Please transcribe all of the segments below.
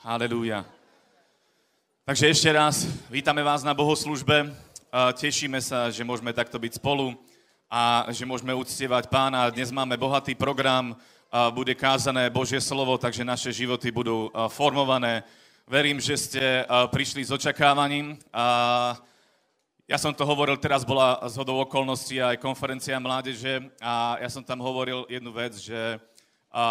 Halelúja. Takže ešte raz vítame vás na bohoslužbe. Tešíme sa, že môžeme takto byť spolu a že môžeme uctievať pána. Dnes máme bohatý program, bude kázané Božie slovo, takže naše životy budú formované. Verím, že ste prišli s očakávaním. Ja som to hovoril, teraz bola z hodou okolností aj konferencia mládeže a ja som tam hovoril jednu vec, že a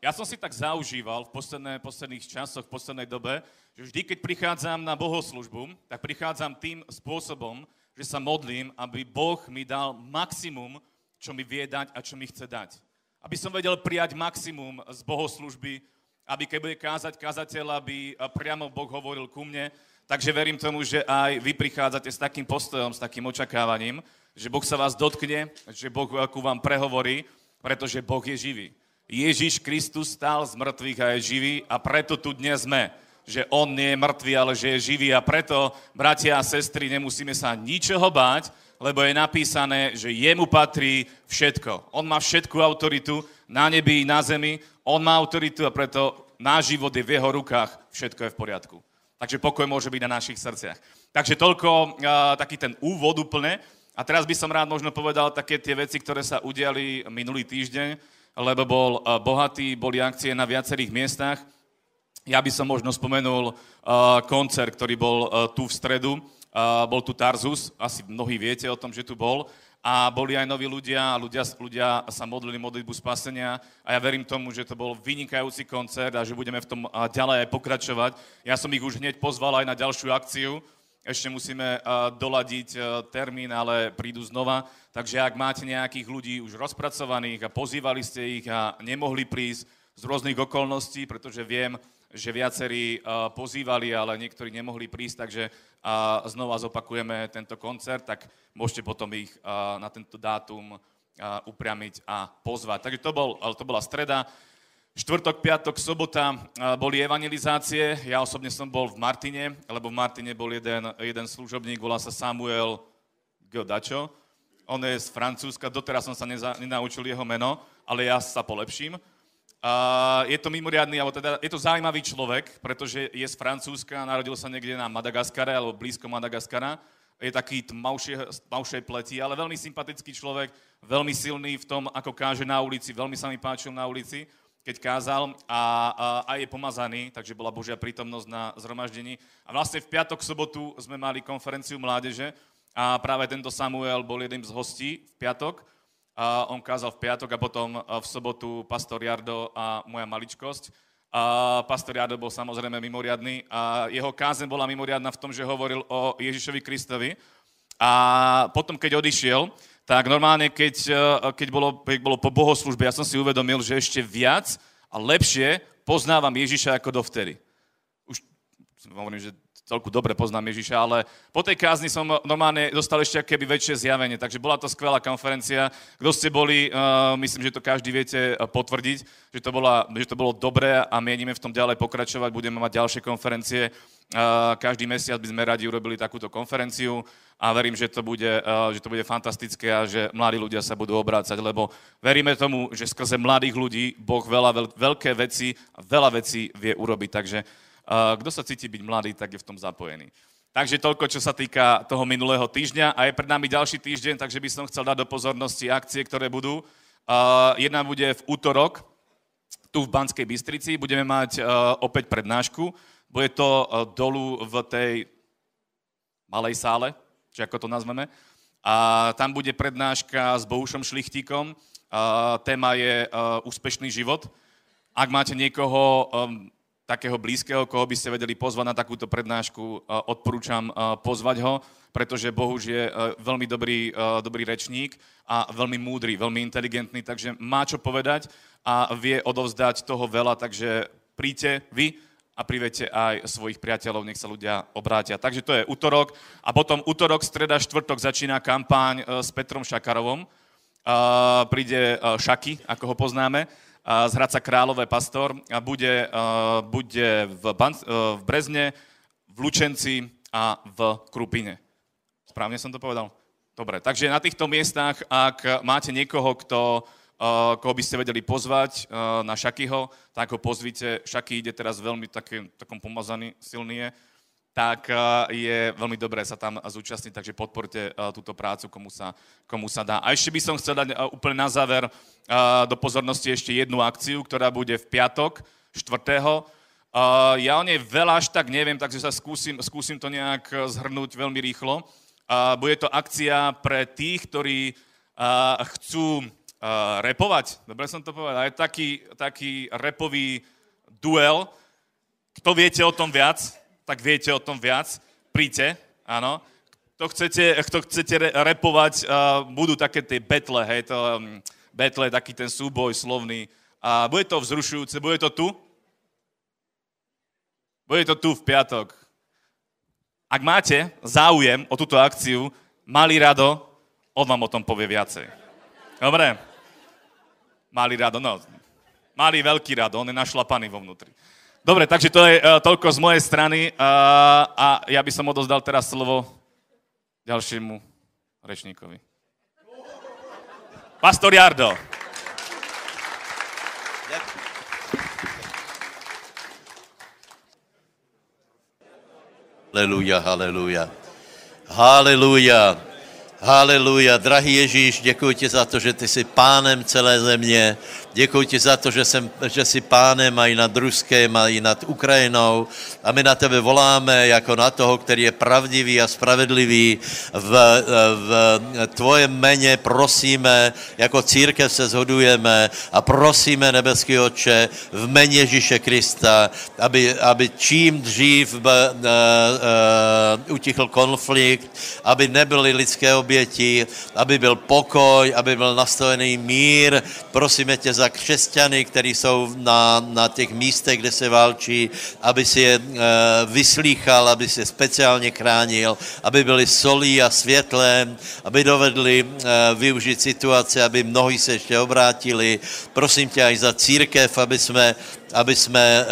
ja som si tak zaužíval v posledné, posledných časoch, v poslednej dobe, že vždy, keď prichádzam na bohoslužbu, tak prichádzam tým spôsobom, že sa modlím, aby Boh mi dal maximum, čo mi vie dať a čo mi chce dať. Aby som vedel prijať maximum z bohoslužby, aby keď bude kázať kazateľ, aby priamo Boh hovoril ku mne. Takže verím tomu, že aj vy prichádzate s takým postojom, s takým očakávaním, že Boh sa vás dotkne, že Boh ku vám prehovorí, pretože Boh je živý. Ježíš Kristus stál z mŕtvych a je živý a preto tu dnes sme. Že on nie je mŕtvý, ale že je živý a preto, bratia a sestry, nemusíme sa ničoho báť, lebo je napísané, že jemu patrí všetko. On má všetku autoritu na nebi i na zemi, on má autoritu a preto náš život je v jeho rukách, všetko je v poriadku. Takže pokoj môže byť na našich srdciach. Takže toľko uh, taký ten úvod úplne. A teraz by som rád možno povedal také tie veci, ktoré sa udiali minulý týždeň lebo bol eh, bohatý, boli akcie na viacerých miestach. Ja by som možno spomenul uh, koncert, ktorý bol uh, tu v stredu. Bol tu Tarzus, asi mnohí viete o tom, že tu bol. A boli aj noví ľudia, ľudia, ľudia sa modlili modlitbu spasenia a ja verím tomu, že to bol vynikajúci koncert a že budeme v tom ďalej aj pokračovať. Ja som ich už hneď pozval aj na ďalšiu akciu, ešte musíme uh, doladiť uh, termín, ale prídu znova. Takže ak máte nejakých ľudí už rozpracovaných a pozývali ste ich a nemohli prísť z rôznych okolností, pretože viem, že viacerí uh, pozývali, ale niektorí nemohli prísť, takže znova zopakujeme tento koncert, tak môžete potom ich na tento dátum upriamiť a pozvať. Takže to, bol, to bola streda. Štvrtok, piatok, sobota boli evangelizácie. Ja osobne som bol v Martine, lebo v Martine bol jeden, jeden služobník, volá sa Samuel Gildačo. On je z Francúzska, doteraz som sa neza, nenaučil jeho meno, ale ja sa polepším. A je to mimoriadný, alebo teda je to zaujímavý človek, pretože je z Francúzska, narodil sa niekde na Madagaskare, alebo blízko Madagaskara. Je taký tmavšie, tmavšej pleti, ale veľmi sympatický človek, veľmi silný v tom, ako káže na ulici, veľmi sa mi páčil na ulici keď kázal a, a, a je pomazaný, takže bola Božia prítomnosť na zhromaždení. A vlastne v piatok, sobotu sme mali konferenciu mládeže a práve tento Samuel bol jedným z hostí v piatok. A on kázal v piatok a potom v sobotu pastor Jardo a moja maličkosť. A pastor Jardo bol samozrejme mimoriadný a jeho kázen bola mimoriadná v tom, že hovoril o Ježišovi Kristovi. A potom, keď odišiel, tak normálne, keď, eh, keď, bolo, keď bolo po bohoslužbe, ja som si uvedomil, že ešte viac a lepšie poznávam Ježiša ako dovtedy. Už hovorím, že celku dobre poznám Ježiša, ale po tej kázni som normálne dostal ešte keby väčšie zjavenie, takže bola to skvelá konferencia. Kto ste boli, uh, myslím, že to každý viete eh, potvrdiť, že to, bola, že to bolo dobré a mienime v tom ďalej pokračovať, budeme mať ďalšie konferencie. Uh, každý mesiac by sme radi urobili takúto konferenciu a verím, že to bude, uh, že to bude fantastické a že mladí ľudia sa budú obrácať, lebo veríme tomu, že skrze mladých ľudí Boh veľa, veľké veci veľa vecí vie urobiť. Takže kto sa cíti byť mladý, tak je v tom zapojený. Takže toľko, čo sa týka toho minulého týždňa. A je pred nami ďalší týždeň, takže by som chcel dať do pozornosti akcie, ktoré budú. Jedna bude v útorok, tu v Banskej Bystrici. Budeme mať opäť prednášku. Bude to dolu v tej malej sále, či ako to nazveme. A tam bude prednáška s Bohušom Šlichtíkom. Téma je úspešný život. Ak máte niekoho, takého blízkeho, koho by ste vedeli pozvať na takúto prednášku, odporúčam pozvať ho, pretože Bohuž je veľmi dobrý, dobrý rečník a veľmi múdry, veľmi inteligentný, takže má čo povedať a vie odovzdať toho veľa, takže príďte vy a privete aj svojich priateľov, nech sa ľudia obrátia. Takže to je útorok a potom útorok, streda, štvrtok začína kampáň e, s Petrom Šakarovom. Príde Šaky, ako ho poznáme z Hradca Králové pastor a bude, bude v, Ban- v Brezne, v Lučenci a v Krupine. Správne som to povedal? Dobre, takže na týchto miestach, ak máte niekoho, kto koho by ste vedeli pozvať na Šakyho, tak ho pozvite. Šaky ide teraz veľmi taký, takom pomazaný, silný je tak je veľmi dobré sa tam zúčastniť, takže podporte túto prácu, komu sa, komu sa dá. A ešte by som chcel dať úplne na záver do pozornosti ešte jednu akciu, ktorá bude v piatok, 4. Ja o nej veľa až tak neviem, takže sa skúsim, skúsim to nejak zhrnúť veľmi rýchlo. Bude to akcia pre tých, ktorí chcú repovať, dobre som to povedal, je taký, taký repový duel. Kto viete o tom viac? Tak viete o tom viac. Príďte, áno. Kto chcete, kto chcete repovať, uh, budú také tie betle, hej, to um, betle, taký ten súboj slovný. A bude to vzrušujúce, bude to tu? Bude to tu v piatok. Ak máte záujem o túto akciu, malý rado, on vám o tom povie viacej. Dobre? Malý rado, no. Malý veľký rado, on je našlapaný vo vnútri. Dobre, takže to je uh, toľko z mojej strany uh, a ja by som odozdal teraz slovo ďalšiemu rečníkovi. Pastor Jardo. Haleluja, haleluja. Haleluja. Haleluja. Drahý Ježíš, děkuji ti za to, že ty jsi pánem celé země. Děkuji ti za to, že, jsem, že jsi pánem i nad Ruskem, i nad Ukrajinou. A my na tebe voláme jako na toho, který je pravdivý a spravedlivý. V, v tvojem jméně prosíme, jako církev se zhodujeme a prosíme, nebeský oče, v jméně Ježíše Krista, aby, aby čím dřív uh, uh, utichl konflikt, aby nebyly lidské oběti, aby byl pokoj, aby byl nastavený mír. Prosíme tě za křesťany, kteří jsou na, na těch místech, kde se válčí, aby si je e, vyslýchal, aby si je speciálně chránil, aby byli solí a světlem, aby dovedli e, využít situace, aby mnohí se ještě obrátili. Prosím tě aj za církev, aby jsme aby jsme e,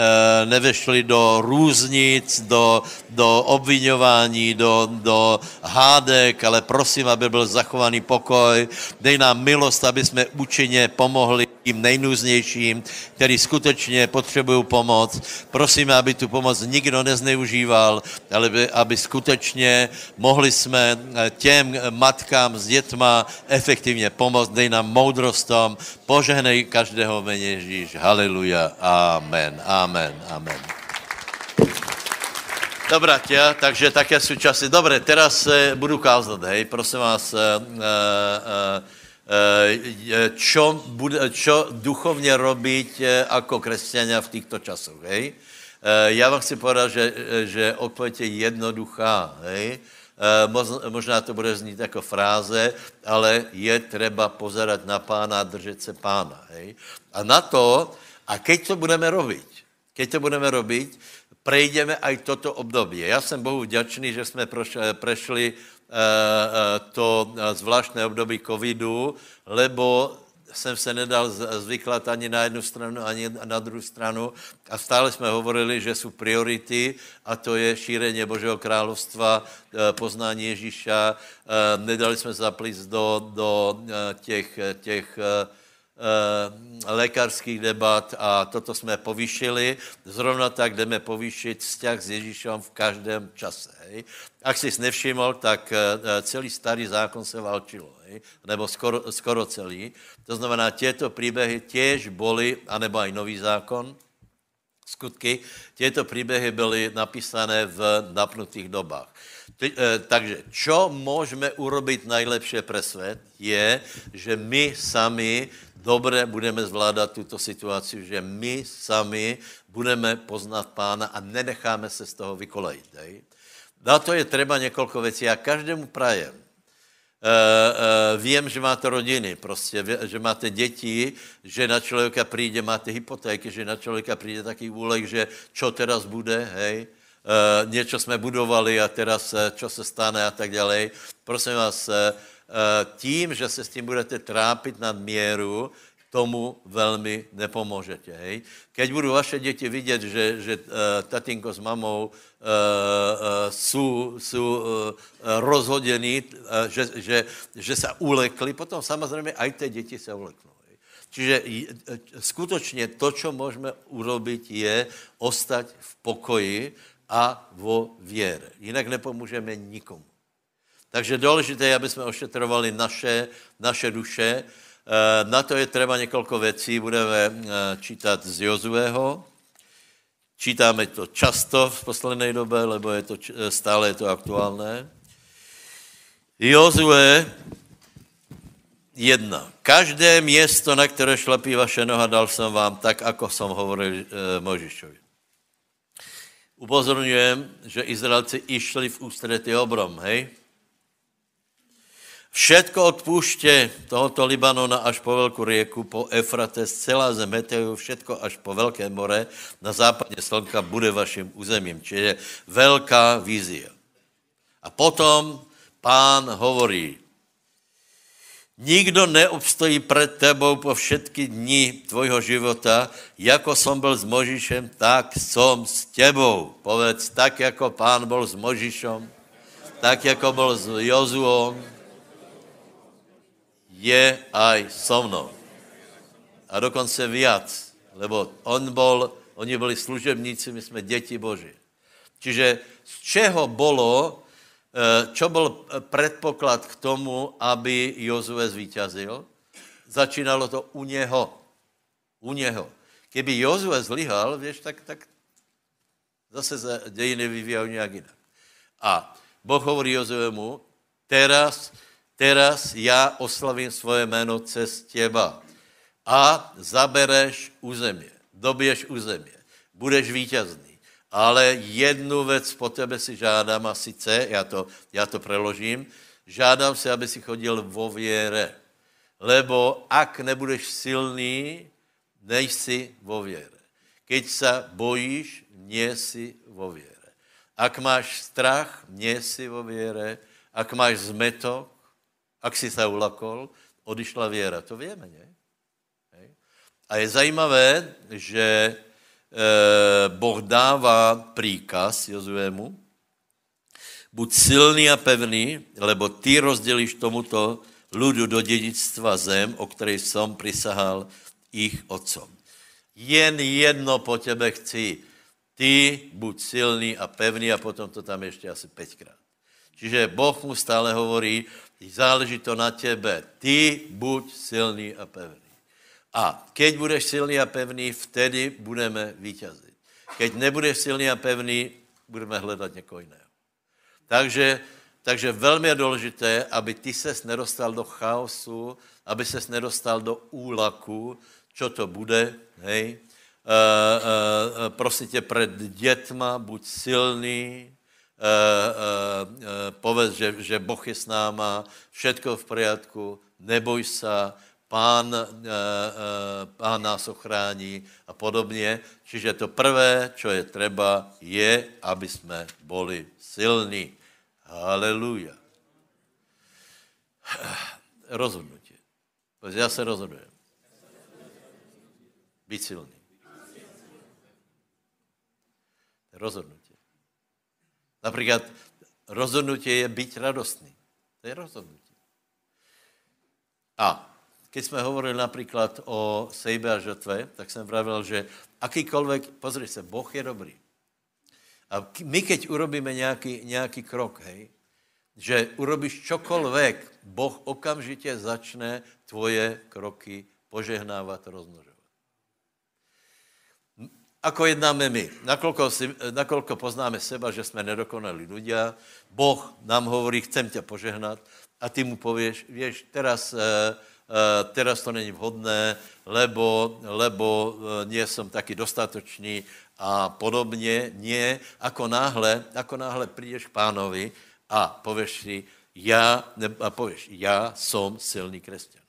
nevešli do různic, do, do obvinování, do, do hádek, ale prosím, aby byl zachovaný pokoj. Dej nám milost, aby jsme účinně pomohli tím nejnůznějším, který skutečně potřebují pomoc. Prosíme, aby tu pomoc nikdo nezneužíval, ale aby, aby skutečně mohli jsme e, těm matkám s dětma efektivně pomoct. Dej nám moudrost tom, požehnej každého jméně Ježíš. Haleluja. Amen. Amen. Amen. Dobrá, tě, takže také jsou časy. Dobré, teraz se budu kázat, hej, prosím vás, uh, čo, bude, čo duchovně robiť jako křesťania v těchto časoch, hej? Já vám chci povedat, že, že odpověď je jednoduchá, hej? Možná to bude znít jako fráze, ale je třeba pozerat na pána a držet se pána, hej? A na to, a keď to budeme robiť, keď to budeme robiť, prejdeme aj toto období. Já jsem Bohu vděčný, že jsme prešli Eh, eh, to zvláštné období covidu, lebo jsem se nedal zvyklat ani na jednu stranu, ani na druhou stranu a stále jsme hovorili, že jsou priority a to je šíření Božího královstva, eh, poznání Ježíša. Nedali jsme zaplíc do, do těch, těch Eh, lékařských debat a toto jsme povýšili. Zrovna tak jdeme povýšit vzťah s Ježíšem v každém čase. Hej. Ak jsi nevšiml, tak eh, celý starý zákon se válčilo, hej. nebo skoro, skoro celý. To znamená, těto příběhy těž boli, anebo i nový zákon, skutky, těto příběhy byly napísané v napnutých dobách. Te, eh, takže, čo můžeme urobit nejlepší pre svět, je, že my sami dobře budeme zvládat tuto situaci, že my sami budeme poznat pána a nenecháme se z toho vykolejit. Dej? Na to je třeba několik věcí. Já každému prajem. E, e, vím, že máte rodiny, prostě, že máte děti, že na člověka přijde, máte hypotéky, že na člověka přijde taký úlek, že čo teraz bude, hej, e, něco jsme budovali a teraz čo se stane a tak dále. Prosím vás, Eh, tím, že se s tím budete trápit nad měru, tomu velmi nepomůžete. Hej? Keď budou vaše děti vidět, že, že uh, tatínko s mamou uh, uh, jsou, jsou uh, rozhodění, uh, že, že, že se ulekli, potom samozřejmě aj ty děti se uleknou. Čiže skutočně to, čo můžeme urobiť, je ostať v pokoji a vo věre. Jinak nepomůžeme nikomu. Takže důležité je, aby jsme ošetrovali naše, naše duše. Eh, na to je třeba několik věcí. Budeme eh, čítat z Jozuého. Čítáme to často v poslední době, lebo je to, eh, stále je to aktuálné. Jozue jedna. Každé město, na které šlapí vaše noha, dal jsem vám tak, jako jsem hovoril Možišovi. Upozorňujem, že Izraelci išli v ústretí obrom, hej? Všetko od půště tohoto Libanona až po velkou rieku, po Efrate, celá zem Meteu, všetko až po Velké more, na západě slnka bude vaším územím. Čiže velká vízia. A potom pán hovorí, Nikdo neobstojí před tebou po všetky dní tvojho života, jako som byl s Možišem, tak som s tebou. Povedz, tak jako pán byl s Možišem, tak jako byl s Jozuom, je aj so mnou. A dokonce viac, lebo on bol, oni byli služebníci, my jsme děti Boží. Čiže z čeho bolo, eh, čo byl předpoklad k tomu, aby Jozue zvíťazil? Začínalo to u něho. U něho. Keby Jozue zlyhal, víš, tak, tak zase se dějiny vyvíjají nějak jinak. A Boh hovorí Jozuemu, teraz teraz já oslavím svoje jméno cez těba a zabereš územě, doběš územě, budeš vítězný. Ale jednu věc po tebe si žádám a sice, já to, já to preložím, žádám se, aby si chodil vo věre. Lebo ak nebudeš silný, nejsi vo věre. Keď se bojíš, nie si vo věre. Ak máš strach, nie si vo věre. Ak máš zmetok, ak si se ulakol, odišla věra. To víme, ne? A je zajímavé, že Boh dává příkaz Jozuému, buď silný a pevný, lebo ty rozdělíš tomuto ludu do dědictva zem, o které jsem prisahal ich otcom. Jen jedno po tebe chci. Ty buď silný a pevný a potom to tam ještě asi pětkrát. Čiže Boh mu stále hovorí, záleží to na tebe. Ty buď silný a pevný. A keď budeš silný a pevný, vtedy budeme vítězit. Keď nebudeš silný a pevný, budeme hledat někoho jiného. Takže, takže velmi je důležité, aby ty ses nedostal do chaosu, aby ses nedostal do úlaku, čo to bude, hej. Uh, uh, prosím tě, před dětma buď silný, eh, eh, povedz, že, že Boh je s náma, všetko v poriadku, neboj se, pán, pán nás ochrání a podobně. Čiže to prvé, čo je treba, je, aby jsme boli silní. Haleluja. Rozhodnutí. Já se rozhodujem. Být silný. Rozhodnutí. Například rozhodnutí je být radostný. To je rozhodnutí. A když jsme hovorili například o sejbe a žetve, tak jsem pravil, že akýkoľvek, pozri se, Boh je dobrý. A my, keď urobíme nějaký, nějaký krok, hej, že urobíš čokoľvek, Boh okamžitě začne tvoje kroky požehnávat, rozmnožovat. Ako jednáme my? Nakolko, si, nakolko poznáme seba, že jsme nedokonalí ľudia, Boh nám hovorí, chcem tě požehnat a ty mu pověš, víš, teraz, eh, teraz to není vhodné, lebo, lebo eh, nie jsem taky dostatočný a podobně. Nie, ako náhle, ako náhle přijdeš k pánovi a pověš si, já, ne, a pověš, já jsem silný křesťan.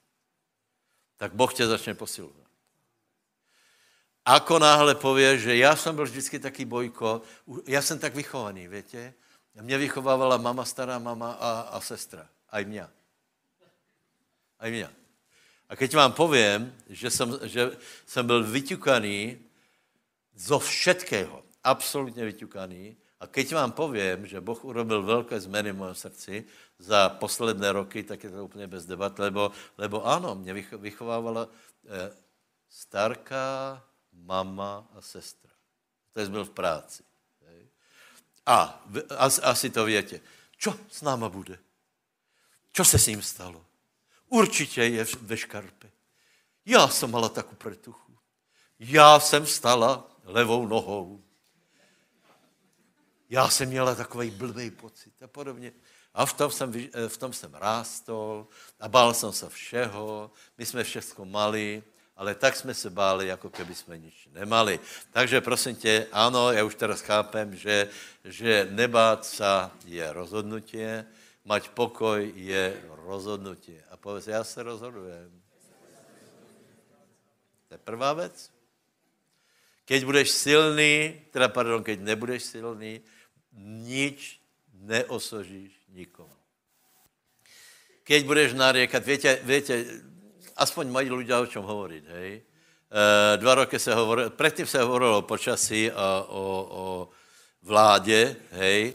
Tak Boh tě začne posilovat. Ako náhle pově, že já jsem byl vždycky taký bojko, já jsem tak vychovaný, větě? Mě vychovávala mama, stará mama a, a sestra. A i mě. A i mě. A keď vám povím, že jsem, že jsem byl vyťukaný zo všetkého, absolutně vyťukaný, a keď vám povím, že Boh urobil velké změny v mém srdci za posledné roky, tak je to úplně bez debat, lebo, lebo ano, mě vychovávala eh, starka, mama a sestra. To byl v práci. A asi to větě. Čo s náma bude? Čo se s ním stalo? Určitě je ve škarpe. Já jsem mala takovou pretuchu. Já jsem stala levou nohou. Já jsem měla takový blbý pocit a podobně. A v tom jsem, v tom jsem rástol a bál jsem se všeho. My jsme všechno mali, ale tak jsme se báli, jako keby jsme nic nemali. Takže prosím tě, ano, já už teraz chápem, že, že nebát se je rozhodnutí, mať pokoj je rozhodnutí. A povedz, já se rozhodujem. To je prvá věc. Keď budeš silný, teda pardon, keď nebudeš silný, nič neosožíš nikomu. Keď budeš nariekat, větě, větě, aspoň mají ľudia o čem hovorit, hej. E, dva roky se hovorilo, předtím se hovorilo o počasí a o, o vládě, hej.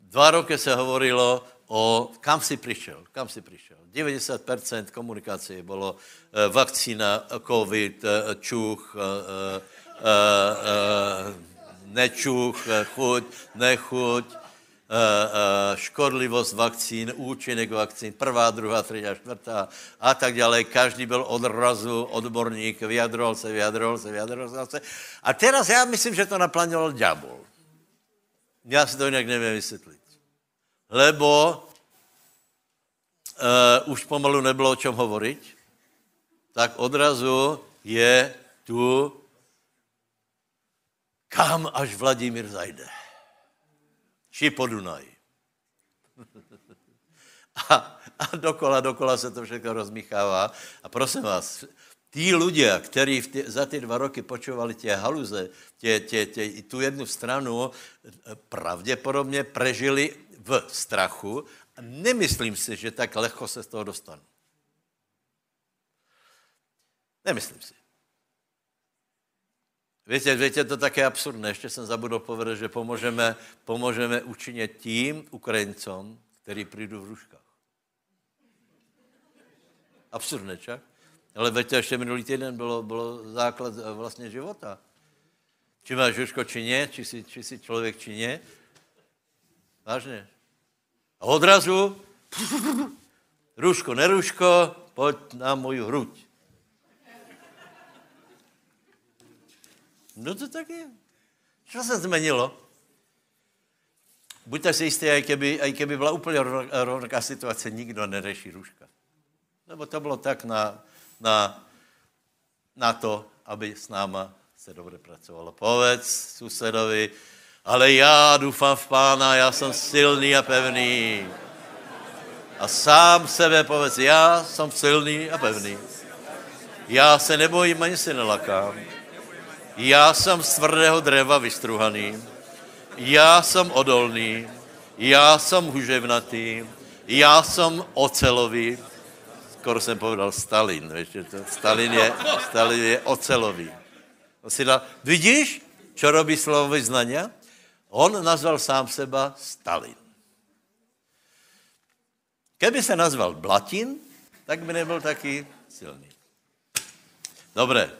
Dva roky se hovorilo o, kam si přišel, kam si přišel. 90% komunikace bylo e, vakcína, covid, e, čuch, e, e, e, nečuch, chuť, nechuť, Eh, eh, škodlivost vakcín, účinek vakcín, prvá, druhá, třetí, čtvrtá a tak dále. Každý byl odrazu odborník, vyjadroval se, vyjadroval se, vyjadroval se. A teraz já myslím, že to naplánil ďábel. Já si to jinak nevím vysvětlit. Lebo uh, už pomalu nebylo o čem hovorit, tak odrazu je tu, kam až Vladimír zajde či po Dunaji. A, a dokola, dokola se to všechno rozmíchává. A prosím vás, tí ľudia, kteří za ty dva roky počovali tě haluze, tě, tě, tě, tu jednu stranu, pravděpodobně prežili v strachu a nemyslím si, že tak lehko se z toho dostanou. Nemyslím si. Víte, víte, to také absurdné. Ještě jsem zabudl povedat, že pomůžeme, pomůžeme učinit tím Ukrajincům, kteří přijdou v ruškách. Absurdné, čak? Ale víte, ještě minulý týden bylo, bylo základ vlastně života. Či máš ruško, či ne, či či jsi člověk, či ne. Vážně. A odrazu, ruško, neruško, pojď na můj hruď. No to tak je. Co se změnilo? Buďte si jistí, i keby, i keby byla úplně rovnaká situace, nikdo neřeší ruška. Nebo to bylo tak na, na, na to, aby s náma se dobře pracovalo. Povedz susedovi, ale já doufám v pána, já jsem silný a pevný. A sám sebe povedz, já jsem silný a pevný. Já se nebojím, ani se nelakám. Já jsem z tvrdého dřeva vystruhaný, já jsem odolný, já jsem huževnatý, já jsem ocelový, skoro jsem povedal Stalin, víš, to, Stalin je, Stalin je ocelový. vidíš, čo robí slovo vyznania? On nazval sám seba Stalin. Keby se nazval Blatin, tak by nebyl taky silný. Dobré,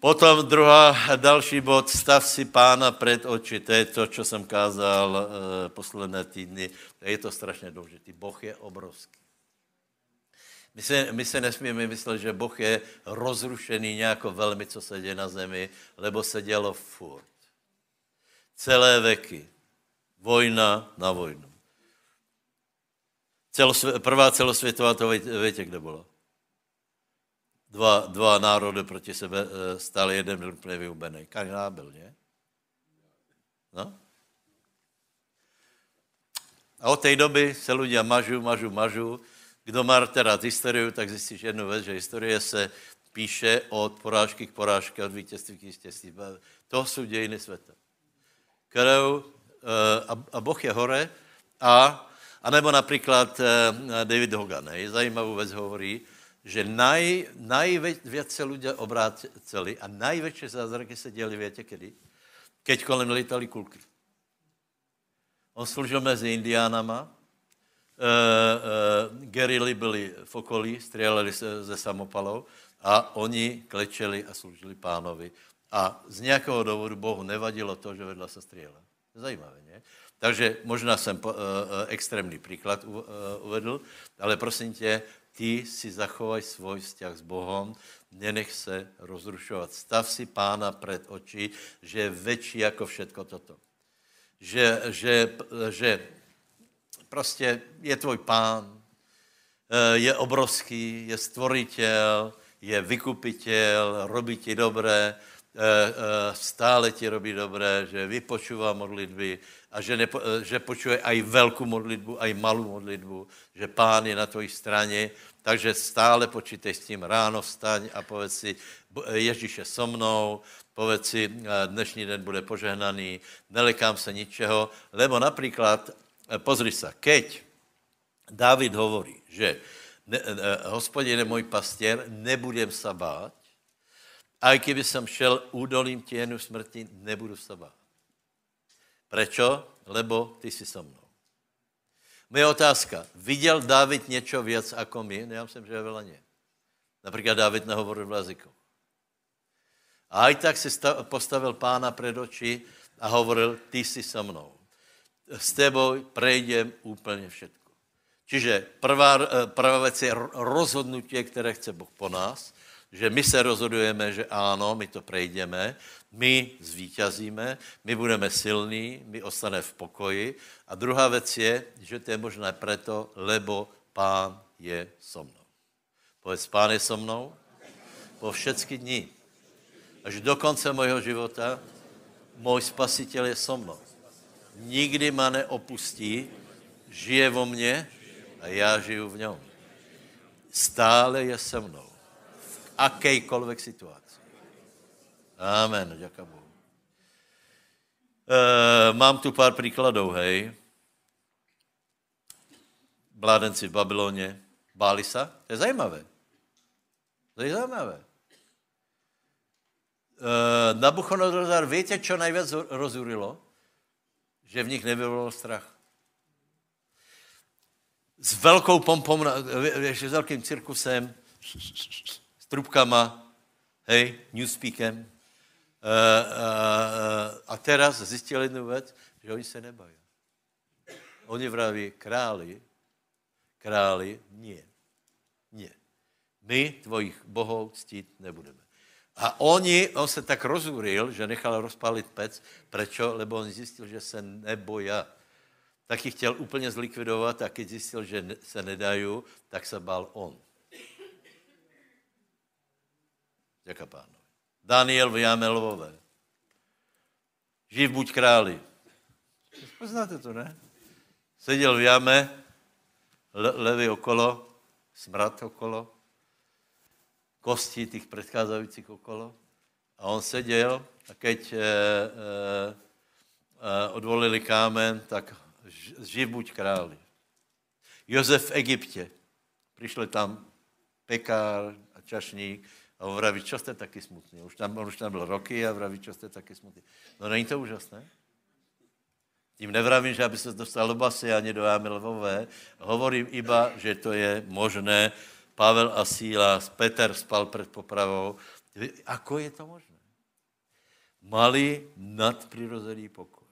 Potom druhá, další bod, stav si pána před oči, to je to, co jsem kázal e, posledné týdny. Je to strašně důležité. Boh je obrovský. My se, my se nesmíme myslet, že Boh je rozrušený nějako velmi, co se děje na zemi, lebo se dělo furt. Celé veky. Vojna na vojnu. Celosvě, prvá celosvětová, to víte, kde bylo? dva, dva národy proti sebe eh, stali, jeden byl úplně vyhubený. Kain byl, ne? No? A od té doby se lidé mažu, mažu, mažu. Kdo má teda historii, tak zjistíš jednu věc, že historie se píše od porážky k porážce, od vítězství k vítězství. To jsou dějiny světa. Kterou, eh, a Boh je hore a, a nebo například eh, David Hogan, hej, zajímavou věc hovorí, že naj, najviac se lidé obráceli a najvětší zázraky se děli, větě kedy? Keď kolem letali kulky. On služil mezi indiánama, uh, uh, gerily byly v okolí, střelali se ze samopalou a oni klečeli a sloužili pánovi. A z nějakého důvodu Bohu nevadilo to, že vedla se střílela. Zajímavé, ne? Takže možná jsem uh, extrémní příklad uh, uvedl, ale prosím tě, ty si zachovaj svůj vzťah s Bohem, nenech se rozrušovat. Stav si pána před oči, že je větší jako všetko toto. Že, že, že prostě je tvoj pán, je obrovský, je stvoritel, je vykupitel, robí ti dobré, stále ti robí dobré, že vypočúvá modlitby a že, nepo, že počuje aj velkou modlitbu, aj malou modlitbu, že pán je na tvojí straně, takže stále počítej s tím, ráno vstaň a povedz si, Ježíš je so mnou, povedz si, dnešní den bude požehnaný, nelekám se ničeho, lebo například, pozri se, keď David hovorí, že ne, hospodine můj pastěr, nebudem se bát, a i kdyby jsem šel údolím těnu smrti, nebudu se bát. Prečo? Lebo ty jsi so mnou. Moje otázka. Viděl David něco věc jako my? Já myslím, že je veľa nie. Například David nehovoril v jazyku. A i tak si postavil pána před oči a hovoril, ty jsi so mnou. S tebou prejdem úplně všetko. Čiže prvá, eh, prvá věc je rozhodnutí, které chce Boh po nás že my se rozhodujeme, že ano, my to prejdeme, my zvítězíme, my budeme silní, my ostaneme v pokoji. A druhá věc je, že to je možné proto, lebo pán je so mnou. Povedz, pán je so mnou po všechny dní. Až do konce mojho života můj spasitel je so mnou. Nikdy ma neopustí, žije vo mně a já žiju v něm. Stále je se mnou akejkoľvek situaci. Amen, děká Bohu. E, mám tu pár příkladů, hej. Bládenci v Babyloně báli se. To je zajímavé. To je zajímavé. E, Nabuchodonozor, víte, čo nejvíc rozurilo? Že v nich nevyvolal strach. S velkou pompou, s velkým cirkusem, trubkama, hej, newspeakem. Uh, uh, a teraz zjistil jednu věc, že oni se nebojí. Oni vraví, králi, králi, nie, nie. My tvojich bohů ctít nebudeme. A oni, on se tak rozúril, že nechal rozpálit pec. Prečo? Lebo on zjistil, že se neboja. Tak ji chtěl úplně zlikvidovat a když zjistil, že se nedají, tak se bál on. Děká pánovi. Daniel v jáme lvové. Živ buď králi. Poznáte to, ne? Seděl v jáme, le, levy okolo, smrad okolo, kosti těch předcházejících okolo. A on seděl a keď e, e, e, odvolili kámen, tak živ buď králi. Josef v Egyptě. Přišli tam pekár a čašník a on vraví, čo jste taky smutný? Už tam, on už tam byl roky a vraví, čo jste taky smutný. No není to úžasné? Tím nevravím, že aby se dostal do basy ani do jámy lvové. Hovorím iba, že to je možné. Pavel a Síla, Peter spal před popravou. Ako je to možné? Mali nadprirozený pokoj.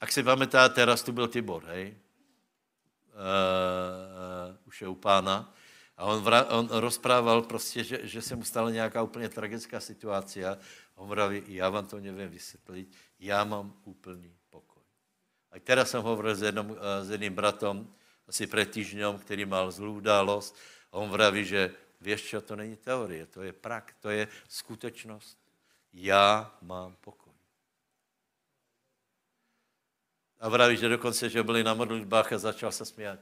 Ak si pamätáte, teraz tu byl Tibor, hej? Uh, uh, už je u pána. A on, vra, on rozprával prostě, že, že se mu stala nějaká úplně tragická situace. On vraví, já vám to nevím vysvětlit, já mám úplný pokoj. A teraz jsem hovoril s, jednom, eh, s jedným bratom, asi před týždňom, který mal zlou událost. A on vraví, že víš čo, to není teorie, to je prak, to je skutečnost. Já mám pokoj. A vraví, že dokonce, že byli na modlitbách a začal se smět.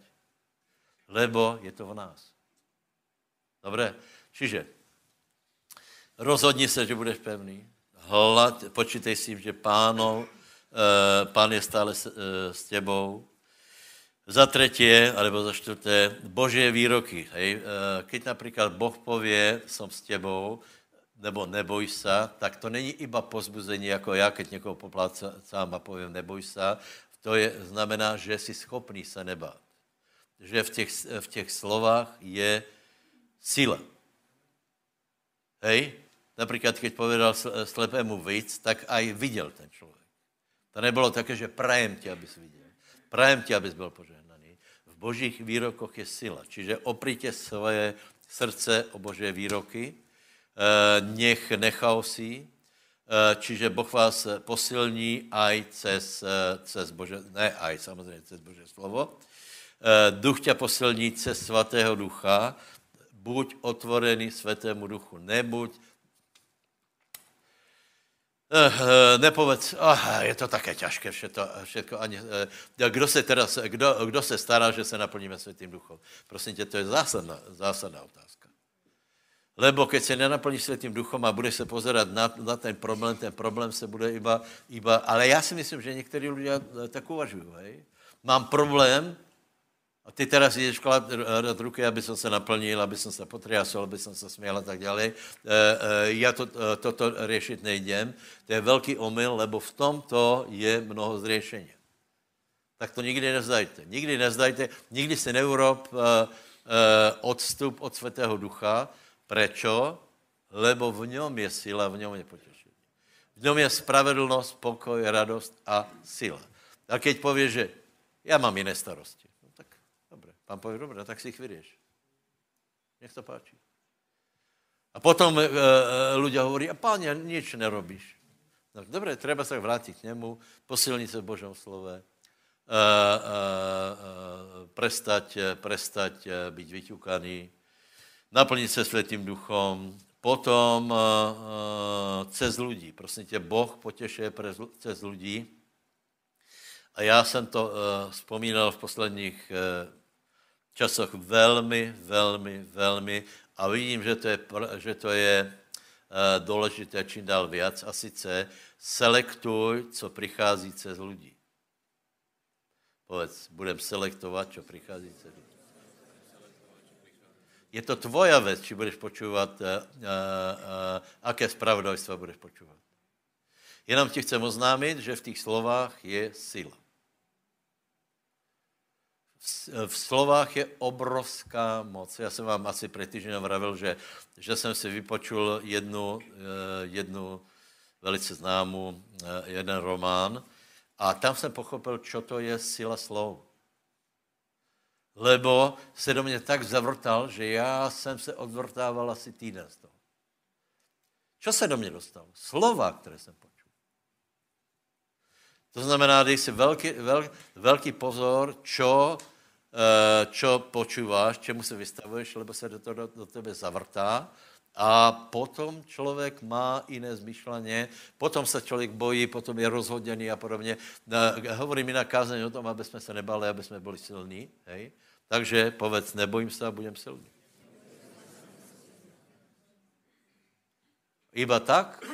Lebo je to v nás. Dobré? Čiže rozhodni se, že budeš pevný. Hlad, počítej si, že pánov, e, pán je stále s, e, s tebou. Za třetí, alebo za čtvrté, božie výroky. Hej? E, keď například Boh pově, jsem s tebou, nebo neboj se, tak to není iba pozbuzení, jako já, keď někoho poplácám a povím neboj se, to je, znamená, že jsi schopný se nebát. Že v těch, v těch slovách je Sila. Hej? Například, když povedal slepému víc, tak aj viděl ten člověk. To nebylo také, že prajem tě, abys viděl. Prajem tě, abys byl požehnaný. V božích výrokoch je sila. Čiže oprýtě svoje srdce o boží výroky, eh, nech nechaosí, eh, čiže Boh vás posilní aj cez, eh, cez Bože, ne aj, samozřejmě cez Bože slovo. Duch tě posilní cez svatého ducha, buď otvorený svatému duchu, nebuď Uh, nepovedz, oh, je to také těžké všetko, všetko ani, uh, kdo se teda, kdo, kdo se stará, že se naplníme světým duchom? Prosím tě, to je zásadná, zásadná otázka. Lebo keď se nenaplníš světým duchom a budeš se pozerat na, na ten problém, ten problém se bude iba, iba, ale já si myslím, že někteří lidé tak uvažují, hej? Mám problém, a ty teraz jdeš klad ruky, aby som se naplnil, aby som se potriasol, aby som se směl a tak dále. E, e, já to, e, toto řešit nejdem. To je velký omyl, lebo v tomto je mnoho zřešení. Tak to nikdy nezdajte. Nikdy nezdajte, nikdy se neurob odstup od Svatého Ducha. Prečo? Lebo v něm je sila, v něm je potěšení. V něm je spravedlnost, pokoj, radost a sila. A keď pověš, že já mám jiné starosti, Pán pově, dobré, tak si jich vyrieš. Nech to páči. A potom e, e, ľudia hovorí, a páně, nič nerobíš. No, dobré, treba se vrátit k němu, posilnit se v Božom slove, e, e, e, prestať, prestať být vyťukaný, naplnit se světým duchom, potom e, cez lidí. Prosím tě, Boh potěšuje cez lidí. A já jsem to e, vzpomínal v posledních e, časoch velmi, velmi, velmi a vidím, že to je, že to je uh, důležité čím dál víc a sice selektuj, co přichází cez lidí. Povedz, budem selektovat, co přichází cez lidí. Je to tvoja věc, či budeš počúvat, uh, uh, uh, aké spravodajstva budeš počúvat. Jenom ti chcem oznámit, že v těch slovách je sila v slovách je obrovská moc. Já jsem vám asi před týdnem vravil, že, že jsem si vypočul jednu, eh, jednu velice známou, eh, jeden román a tam jsem pochopil, čo to je sila slov. Lebo se do mě tak zavrtal, že já jsem se odvrtával asi týden z toho. Čo se do mě dostalo? Slova, které jsem počul. To znamená, dej si velký, velký, velký pozor, čo čo počúváš, čemu se vystavuješ, lebo se do, to, do, do tebe zavrtá. A potom člověk má jiné zmyšlení, potom se člověk bojí, potom je rozhoděný a podobně. Hovorí mi na kázeň o tom, aby jsme se nebali, aby jsme byli silní. Hej? Takže povedz, nebojím se a budem silný. Iba tak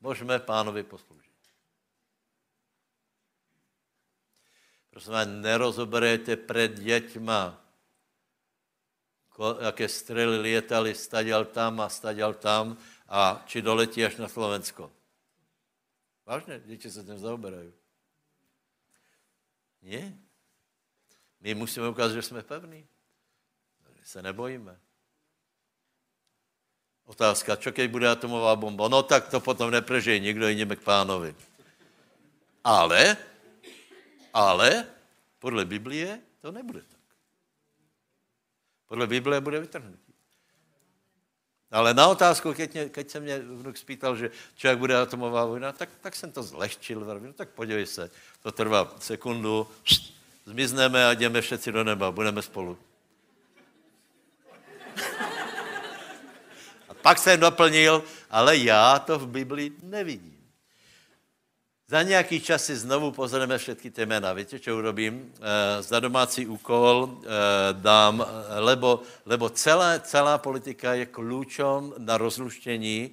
můžeme pánovi posloužit. Prosím vás, nerozoberejte před děťma, jaké střely lietali, staděl tam a staděl tam a či doletí až na Slovensko. Vážně, děti se tím zaoberají. Ne? My musíme ukázat, že jsme pevní. Se nebojíme. Otázka, čo keď bude atomová bomba? No tak to potom neprežije nikdo, jdeme k pánovi. Ale ale podle Biblie to nebude tak. Podle Biblie bude vytrhnutí. Ale na otázku, keď, mě, keď se mě vnuk spýtal, že čo jak bude atomová vojna, tak, tak jsem to zlehčil. No tak podívej se, to trvá sekundu, zmizneme a jdeme všetci do neba, budeme spolu. A pak jsem doplnil, ale já to v Biblii nevidím. Za nějaký čas si znovu pozrieme všetky ty jména. Víte, čo urobím? E, za domácí úkol e, dám, lebo, lebo celá, celá politika je klíčem na rozluštění e,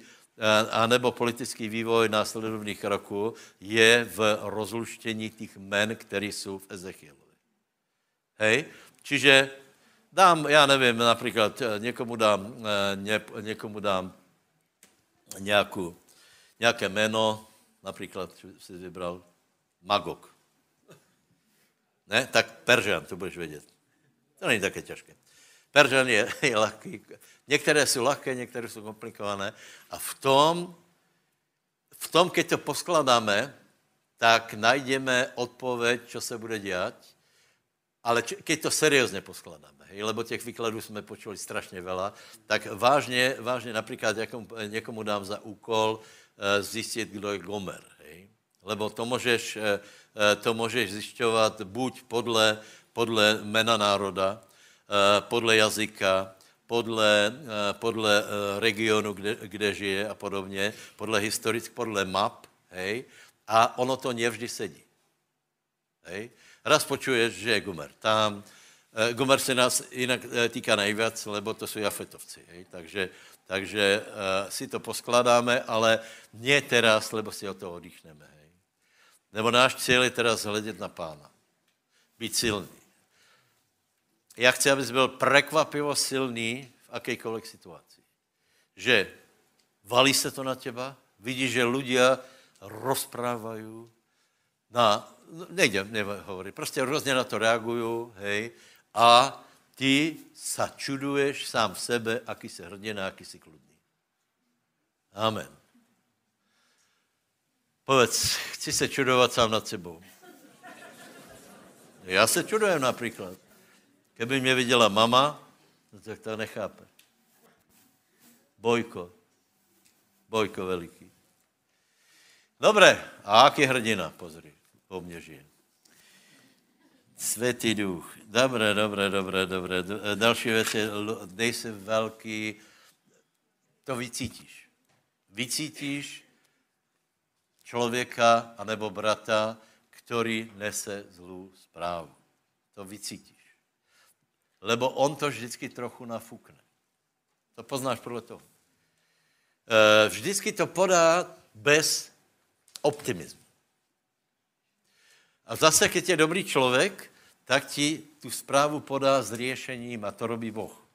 anebo politický vývoj následovných roků je v rozluštění těch men, které jsou v Ezechielovi. Hej? Čiže dám, já nevím, například někomu dám, ně, někomu dám nějakou, nějaké jméno, například si vybral Magok. Ne? Tak Peržan, to budeš vědět. To není také těžké. Peržan je, je lehký. Některé jsou lehké, některé jsou komplikované. A v tom, v tom, keď to poskladáme, tak najdeme odpověď, co se bude dělat, ale keď to seriózně poskladáme, hej, lebo těch výkladů jsme počuli strašně veľa, tak vážně, vážně například někomu, někomu dám za úkol uh, zjistit, kdo je Gomer. Hej. Lebo to můžeš, uh, to můžeš zjišťovat buď podle, podle mena národa, podle jazyka, podle, podle regionu, kde, kde žije a podobně, podle historick, podle map, hej, a ono to nevždy sedí. Hej. Raz počuješ, že je Gumer tam, Eh, Gomer se nás jinak eh, týká nejvíc, lebo to jsou jafetovci. Hej? Takže, takže uh, si to poskladáme, ale ne teraz, lebo si o to oddychneme. Hej? Nebo náš cíl je teraz hledět na pána. Být silný. Já chci, abys byl prekvapivo silný v akejkoliv situaci. Že valí se to na těba, vidíš, že ľudia rozprávají na, nejde, nehovorí, prostě různě na to reagují, hej, a ty sa čuduješ sám sebe, aký se hrdina, aký si kludný. Amen. Povedz, chci se čudovat sám nad sebou. Já se čudujem například. Kdyby mě viděla mama, no tak to nechápe. Bojko. Bojko veliký. Dobré, a jaký hrdina, pozri, po mně žije. Světý duch. Dobré, dobré, dobré, dobré. Další věc je, dej se velký, to vycítíš. Vycítíš člověka anebo brata, který nese zlou zprávu. To vycítíš. Lebo on to vždycky trochu nafukne. To poznáš podle toho. E, vždycky to podá bez optimismu. A zase, když je dobrý člověk, tak ti tu zprávu podá s řešením a to robí Boh.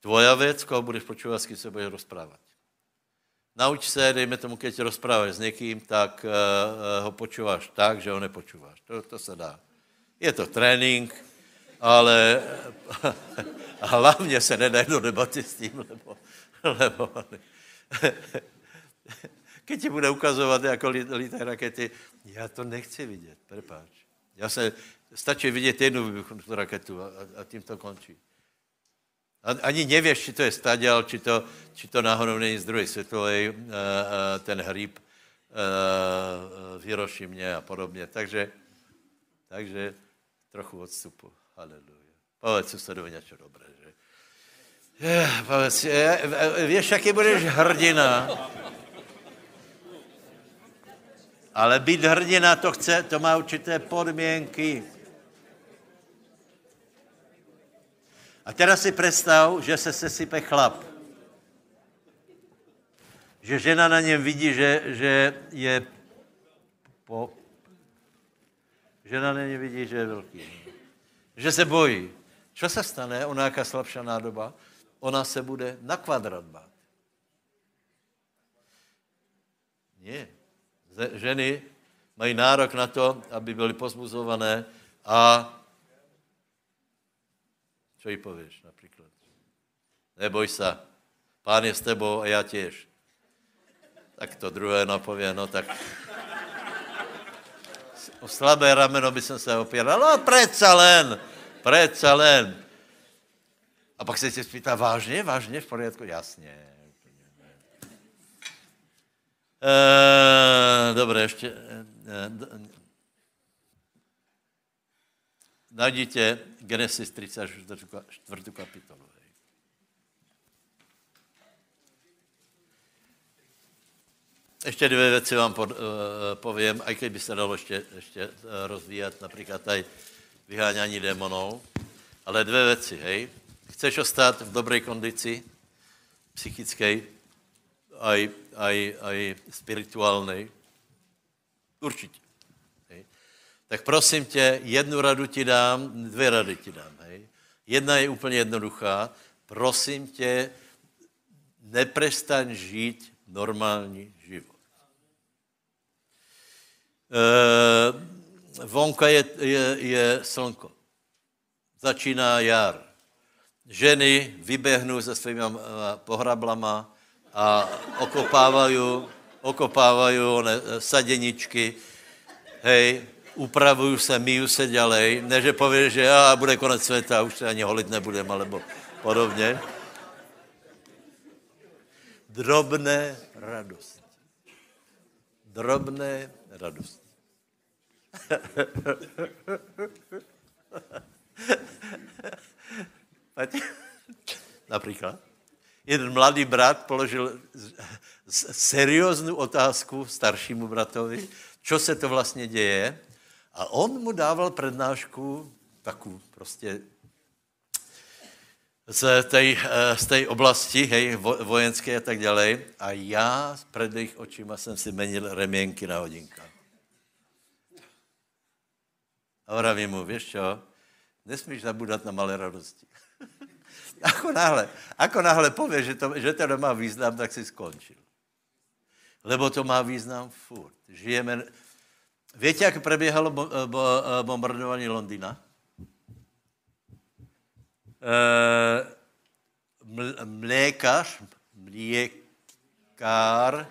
Tvoja věc, koho budeš počívat, s kým se budeš rozprávat. Nauč se, dejme tomu, keď rozpráváš s někým, tak uh, ho počíváš tak, že ho nepočíváš. To, to se dá. Je to trénink, ale a hlavně se nedá do debaty s tím, lebo, lebo keď ti bude ukazovat jako lítají rakety, já to nechci vidět, prepáč. Já se, Stačí vidět jednu raketu a, a tím to končí. Ani nevíš, či to je staděl, či to, či to náhodou není z druhé světové, ten hříb v Hirošimě a podobně. Takže, takže trochu odstupu. Haleluja. Povedz susedovi něco dobré, že? Je, povedz, je, víš, jaký budeš hrdina? Ale být hrdina, to chce, to má určité podmínky. A teraz si představ, že se sesype chlap. Že žena na něm vidí, že, že je po... Žena na něm vidí, že je velký. Že se bojí. Co se stane? Ona jaká slabší nádoba? Ona se bude na kvadrat bát. Nie. Ženy mají nárok na to, aby byly pozbuzované a co jí pověš například? Neboj se, pán je s tebou a já těž. Tak to druhé napově, no tak o slabé rameno by jsem se opíral. No, preca len, preca len. A pak se tě spýtá, vážně, vážně, v pořádku? Jasně. E, dobré, ještě. E, Najděte Genesis 34. kapitolu. Ještě dvě věci vám uh, povím, i když by se dalo ještě, ještě rozvíjet, například tady vyháňání démonů, ale dvě věci, hej. Chceš ostát v dobré kondici, psychické, aj, aj, aj spirituální? Určitě tak prosím tě, jednu radu ti dám, dvě rady ti dám. Hej. Jedna je úplně jednoduchá. Prosím tě, neprestaň žít normální život. E, vonka je, je, je slnko. Začíná jar. ženy vyběhnou se svými eh, pohrablama a okopávají, okopávají one, eh, sadeničky, hej, upravují se, míjí se dělej, ne, že pově, že a bude konec světa, už se ani holit nebudem, alebo podobně. Drobné radosti. Drobné radosti. Například. Jeden mladý brat položil serióznu otázku staršímu bratovi, co se to vlastně děje. A on mu dával přednášku, takovou prostě z té, z té oblasti, hej, vojenské a tak dále. A já před jejich očima jsem si menil reměnky na hodinkách. A vravím mu, víš čo, nesmíš zabudat na malé radosti. Ako náhle, ako náhle pově, že to, že to nemá význam, tak si skončil. Lebo to má význam furt. Žijeme... Víte, jak proběhalo bombardování Londýna? Eh, mlékař, mlékár,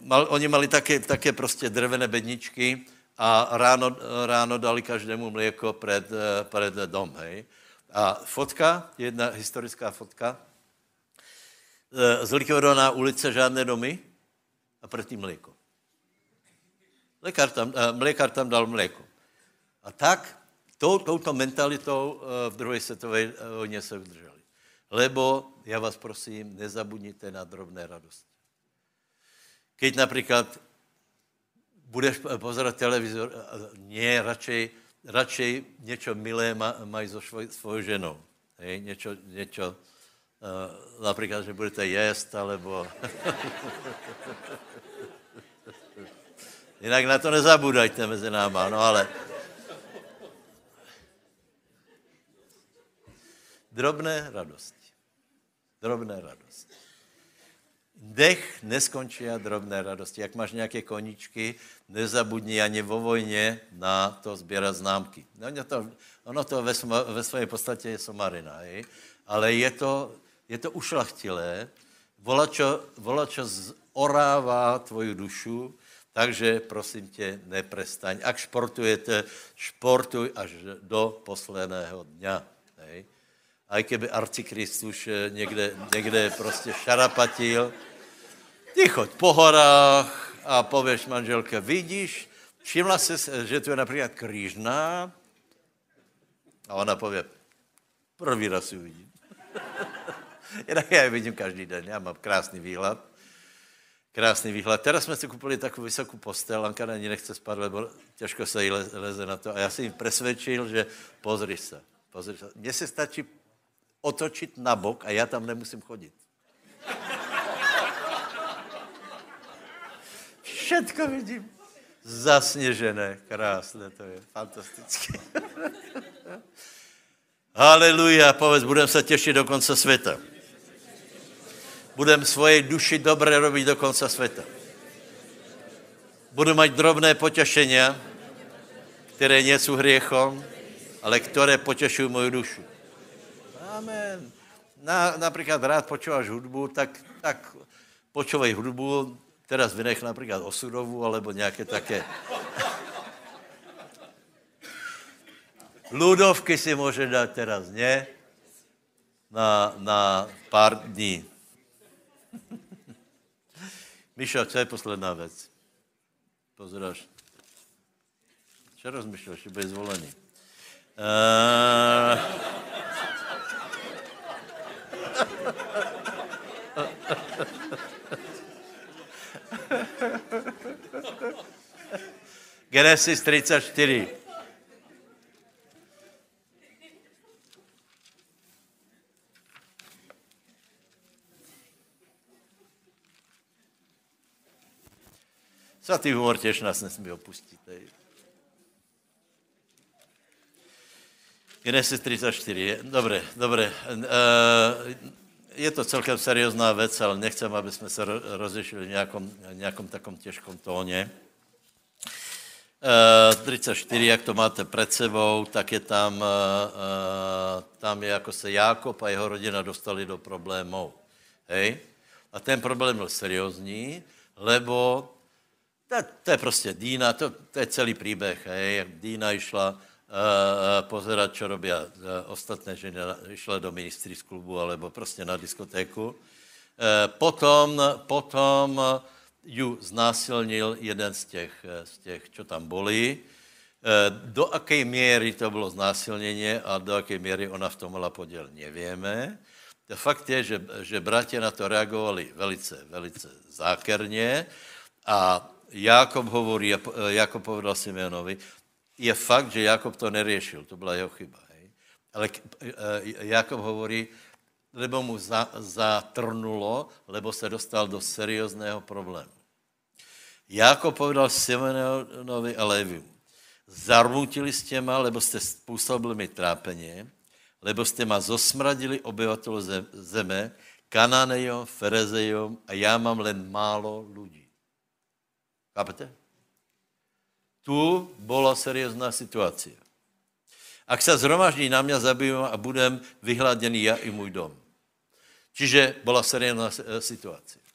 mal, oni mali také, také prostě drvené bedničky a ráno, ráno dali každému mléko před, eh, před dom, hej. A fotka, jedna historická fotka, eh, zlikvidovaná ulice, žádné domy a předtím mléko. Mlékár tam, mlékár tam dal mléko. A tak tou, touto mentalitou v druhé světové vojně se udrželi. Lebo, já vás prosím, nezabudněte na drobné radosti. Keď například budeš pozerať televizor, nie, radšej, radšej něco milé mají so svou ženou. Hej, něco, něco, uh, například, že budete jíst, alebo... Jinak na to nezabudajte mezi náma, no ale... Drobné radosti. Drobné radosti. Dech neskončí a drobné radosti. Jak máš nějaké koníčky, nezabudni ani vo vojně na to sbírat známky. No, ono to, ono to ve, ve své podstatě je somarina, je? ale je to, je to ušlachtilé, volačo, volačo zorává tvoju dušu, takže prosím tě, neprestaň. Ak športujete, športuj až do posledného dňa. A keby arcikristus eh, někde, někde prostě šarapatil, ty choď po horách a pověš manželke, vidíš, všimla se, že tu je například křížná a ona pově, první raz ji vidím. Jinak já ji vidím každý den, já mám krásný výhled. Krásný výhled. Teraz jsme si kupili takovou vysokou postel, Anka na ní nechce spát, lebo těžko se jí leze na to. A já jsem jim presvědčil, že pozri se, pozri se. Mně se stačí otočit na bok a já tam nemusím chodit. Všetko vidím. Zasněžené, krásné to je, fantastické. Haleluja, povedz, budeme se těšit do konce světa. Budeme svoje duši dobré robit do konce světa. Budu mít drobné potěšení, které nejsou hriechom, ale které potěšují moju dušu. Amen. Na, například rád počúvaš hudbu, tak, tak počúvaj hudbu, teraz vynech například osudovou, alebo nějaké také. Ludovky si může dát teraz, ne? Na, na pár dní. Mišo, co je posledná věc? Pozeráš. Co rozmýšlíš, že bude zvolený? Uh... Genesis 34. Svatý humor těž nás nesmí opustit. Genesis 34. Dobré, dobré. Uh, je to celkem seriózná věc, ale nechcem, aby jsme se rozešli v nějakom, nějakom takom těžkom tóně. 34, jak to máte před sebou, tak je tam, uh, tam je, jako se Jákob a jeho rodina dostali do problémů. Hej? A ten problém byl seriózní, lebo to, to je prostě Dýna, to, to je celý příběh, hej, jak Dýna išla uh, pozerat, čo robí uh, ostatné ženy, išla do ministry z klubu, alebo prostě na diskotéku. Uh, potom, potom ju znásilnil jeden z těch, z těch, čo tam boli. Do jaké míry to bylo znásilnění a do jaké míry ona v tom měla podíl, nevíme. Fakt je, že, že bratě na to reagovali velice, velice zákerně a Jakob hovorí, Jakob povedal Simeonovi, je fakt, že Jakob to neriešil, to byla jeho chyba. Hej? Ale eh, Jakob hovorí, lebo mu za, zatrnulo, lebo se dostal do seriózného problému. Jakob povedal Simeonovi a Leviu, zarmutili jste ma, lebo jste způsobili mi trápeně, lebo jste ma zosmradili obyvatelu zeme, Kananejom, Ferezejom a já mám len málo lidí. Chápete? Tu byla seriózná situace. Ak se zhromaždí na mě zabijú a budem vyhladěný já i můj dom. Čiže byla seriózná situace.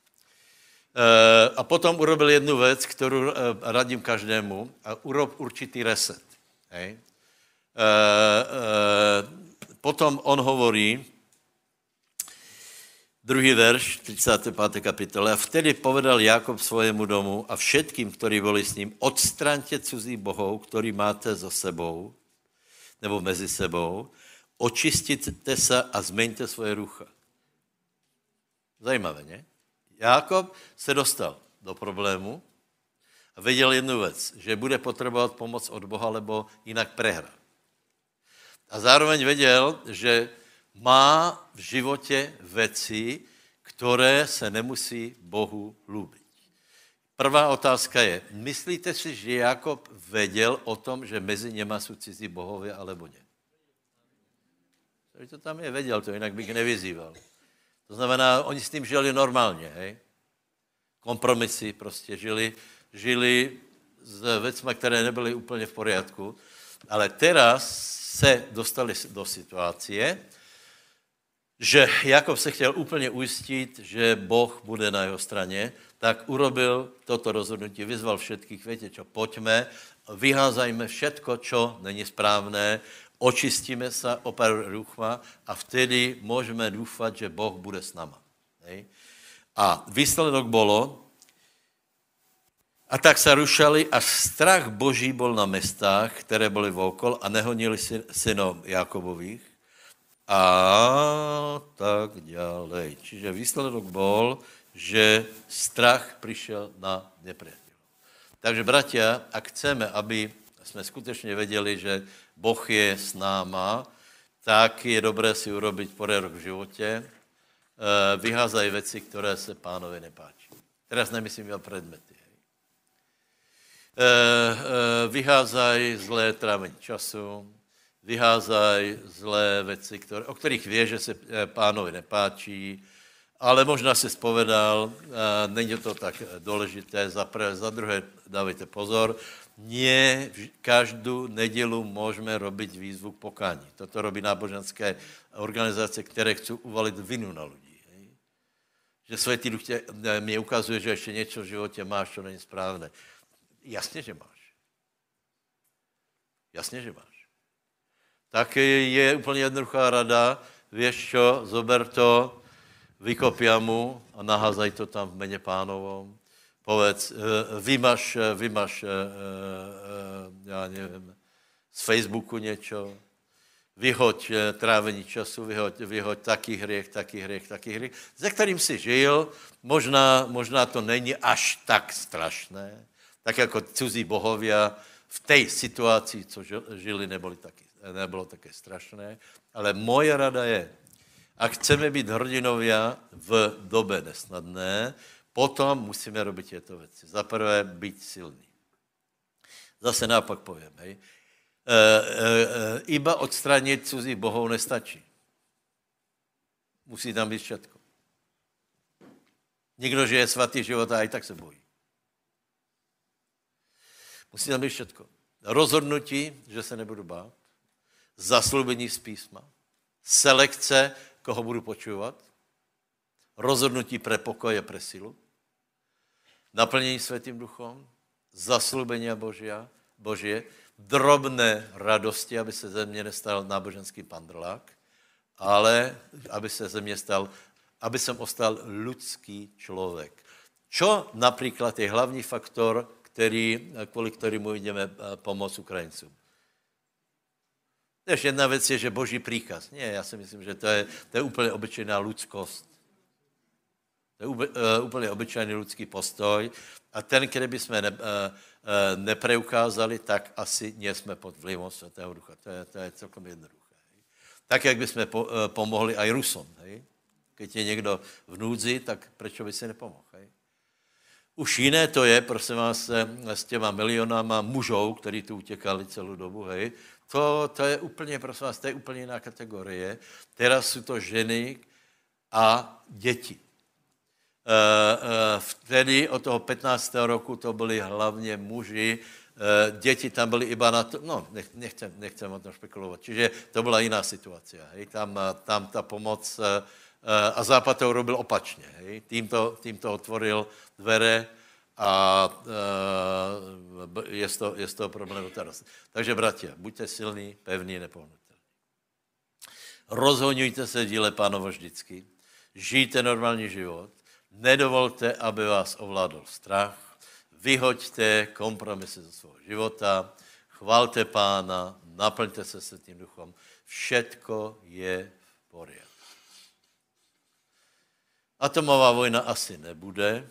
Eh, a potom urobil jednu věc, kterou eh, radím každému, a urob určitý reset. Hej. Eh, potom on hovorí, Druhý verš, 35. kapitole. A vtedy povedal Jakob svojemu domu a všetkým, ktorí boli s ním, odstraňte cizí bohov, který máte za sebou, nebo mezi sebou, očistíte se a zmeňte svoje rucha. Zajímavé, ne? Jakob se dostal do problému a věděl jednu věc, že bude potřebovat pomoc od Boha, lebo jinak prehra. A zároveň věděl, že má v životě věci, které se nemusí Bohu lubit. Prvá otázka je, myslíte si, že Jakob věděl o tom, že mezi něma jsou cizí bohové, alebo ne? To tam je věděl, to jinak bych nevyzýval. To znamená, oni s tím žili normálně, hej? Kompromisy prostě žili, žili s věcmi, které nebyly úplně v poriadku, ale teraz se dostali do situace, že Jakob se chtěl úplně ujistit, že Boh bude na jeho straně, tak urobil toto rozhodnutí, vyzval všetkých, víte čo, pojďme, vyházajme všetko, čo není správné, očistíme se o pár ruchma a vtedy můžeme doufat, že Boh bude s náma. Hej? A výsledok bylo, a tak se rušali a strach Boží byl na mestách, které byly okol a nehonili synom Jakobových a tak dále. Čiže výsledok byl, že strach přišel na nepriateľa. Takže, bratia, ak chceme, aby jsme skutečně věděli, že Boh je s náma, tak je dobré si urobiť poriadok v životě, eh, vyházaj věci, které se pánovi nepáčí. Teraz nemyslím o predmety. Eh, eh, vyházaj zlé trávení času, vyházaj zlé věci, o kterých ví, že se pánovi nepáčí, ale možná si spovedal, není to tak důležité, za prvé, za druhé, dávejte pozor, nie každou nedělu můžeme robiť výzvu k pokání. Toto robí náboženské organizace, které chcou uvalit vinu na lidi. Že světý duch tě, mě ukazuje, že ještě něco v životě máš, co není správné. Jasně, že máš. Jasně, že máš. Tak je úplně jednoduchá rada, víš čo, zober to, vykop jamu a naházaj to tam v meně pánovom povedz, eh, vymaš, eh, vymaš, eh, já nevím, z Facebooku něco, vyhoď trávení času, vyhoď, vyhoď taký hriech, taký hriech, taký hriech, ze kterým si žil, možná, možná to není až tak strašné, tak jako cizí bohovia v té situaci, co žili, neboli taky, nebylo také strašné, ale moje rada je, ak chceme být hrdinovia v dobe nesnadné, Potom musíme robit těto věci. Za prvé být silný. Zase naopak povím, hej. E, e, e, iba odstranit cizí bohou nestačí. Musí tam být všetko. Někdo žije svatý život a i tak se bojí. Musí tam být všetko. Rozhodnutí, že se nebudu bát, zaslubení z písma, selekce, koho budu počúvat, rozhodnutí pre pokoj a pre silu, naplnění světým duchom, zaslubenia Božia, Božie, drobné radosti, aby se ze mě nestal náboženský pandrlák, ale aby se ze mě stal, aby jsem ostal lidský člověk. Čo například je hlavní faktor, který, kvůli kterému jdeme eh, pomoct Ukrajincům? Tež jedna věc je, že boží příkaz. Ne, já si myslím, že to je, to je úplně obyčejná lidskost. To je uh, úplně obyčejný lidský postoj. A ten, který bychom ne, uh, uh, nepreukázali, tak asi nejsme pod vlivem Svatého Ducha. To je, to je celkom jednoduché. Tak, jak bychom po, pomohli aj Rusom. Hej. Keď je někdo v núdzi, tak proč by si nepomohl? Hej. Už jiné to je, prosím vás, s těma milionama mužů, kteří tu utěkali celou dobu, hej. To, to je úplně, prosím vás, to je úplně jiná kategorie. Teraz jsou to ženy a děti. Eh, eh, vtedy od toho 15. roku to byli hlavně muži, eh, děti tam byly iba na to, no, nechcem, nechcem o tom spekulovat. Čiže to byla jiná situace. Hej. Tam, tam ta pomoc a Západ to robil opačně. Hej. Tím, to, tím to otvoril dvere a je z toho, je z toho problém teraz. Takže, bratia, buďte silní, pevní, nepohnutelní. Rozhodňujte se díle pánovo vždycky. Žijte normální život Nedovolte, aby vás ovládl strach. Vyhoďte kompromisy ze svého života. Chvalte pána, naplňte se tím duchom. Všetko je v poriadku. Atomová vojna asi nebude,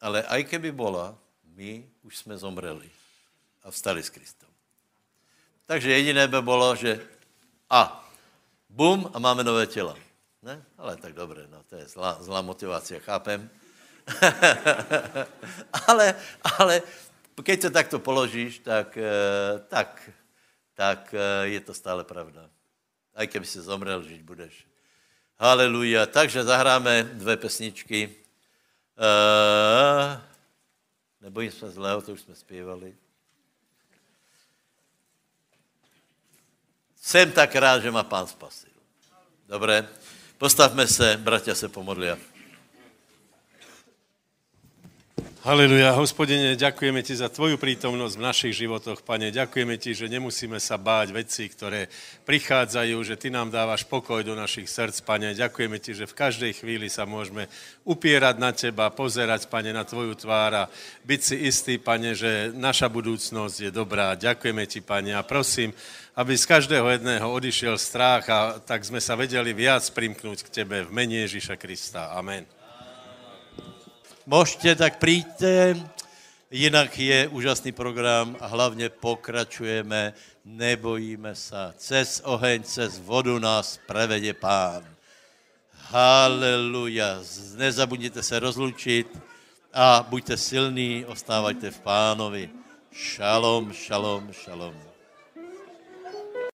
ale aj keby bola, my už jsme zomreli a vstali s Kristem. Takže jediné by bylo, že a bum a máme nové těla. Ne? Ale tak dobré, no, to je zlá, zlá motivace, chápem. ale, ale keď to takto položíš, tak, eh, tak, tak eh, je to stále pravda. Aj keby si zomrel, žiť budeš. Haleluja. Takže zahráme dvě pesničky. Uh, nebojím se zlého, to už jsme zpívali. Jsem tak rád, že má pán spasil. Dobré. Postavme se, bratia se pomodlia. Haleluja, hospodine, ďakujeme ti za tvoju prítomnosť v našich životoch, pane. Ďakujeme ti, že nemusíme sa báť veci, ktoré prichádzajú, že ty nám dávaš pokoj do našich srdc, pane. Ďakujeme ti, že v každej chvíli sa môžeme upierať na teba, pozerať, pane, na tvoju tvár a byť si istý, pane, že naša budúcnosť je dobrá. Ďakujeme ti, pane, a prosím, aby z každého jedného odišiel strach a tak jsme sa vedeli viac primknúť k tebe v mene Ježíša Krista. Amen. Možte, tak príďte, jinak je úžasný program a hlavně pokračujeme, nebojíme se. Cez oheň, cez vodu nás prevede pán. Haleluja. Nezabudněte se rozlučit a buďte silní, ostávajte v pánovi. Šalom, šalom, šalom.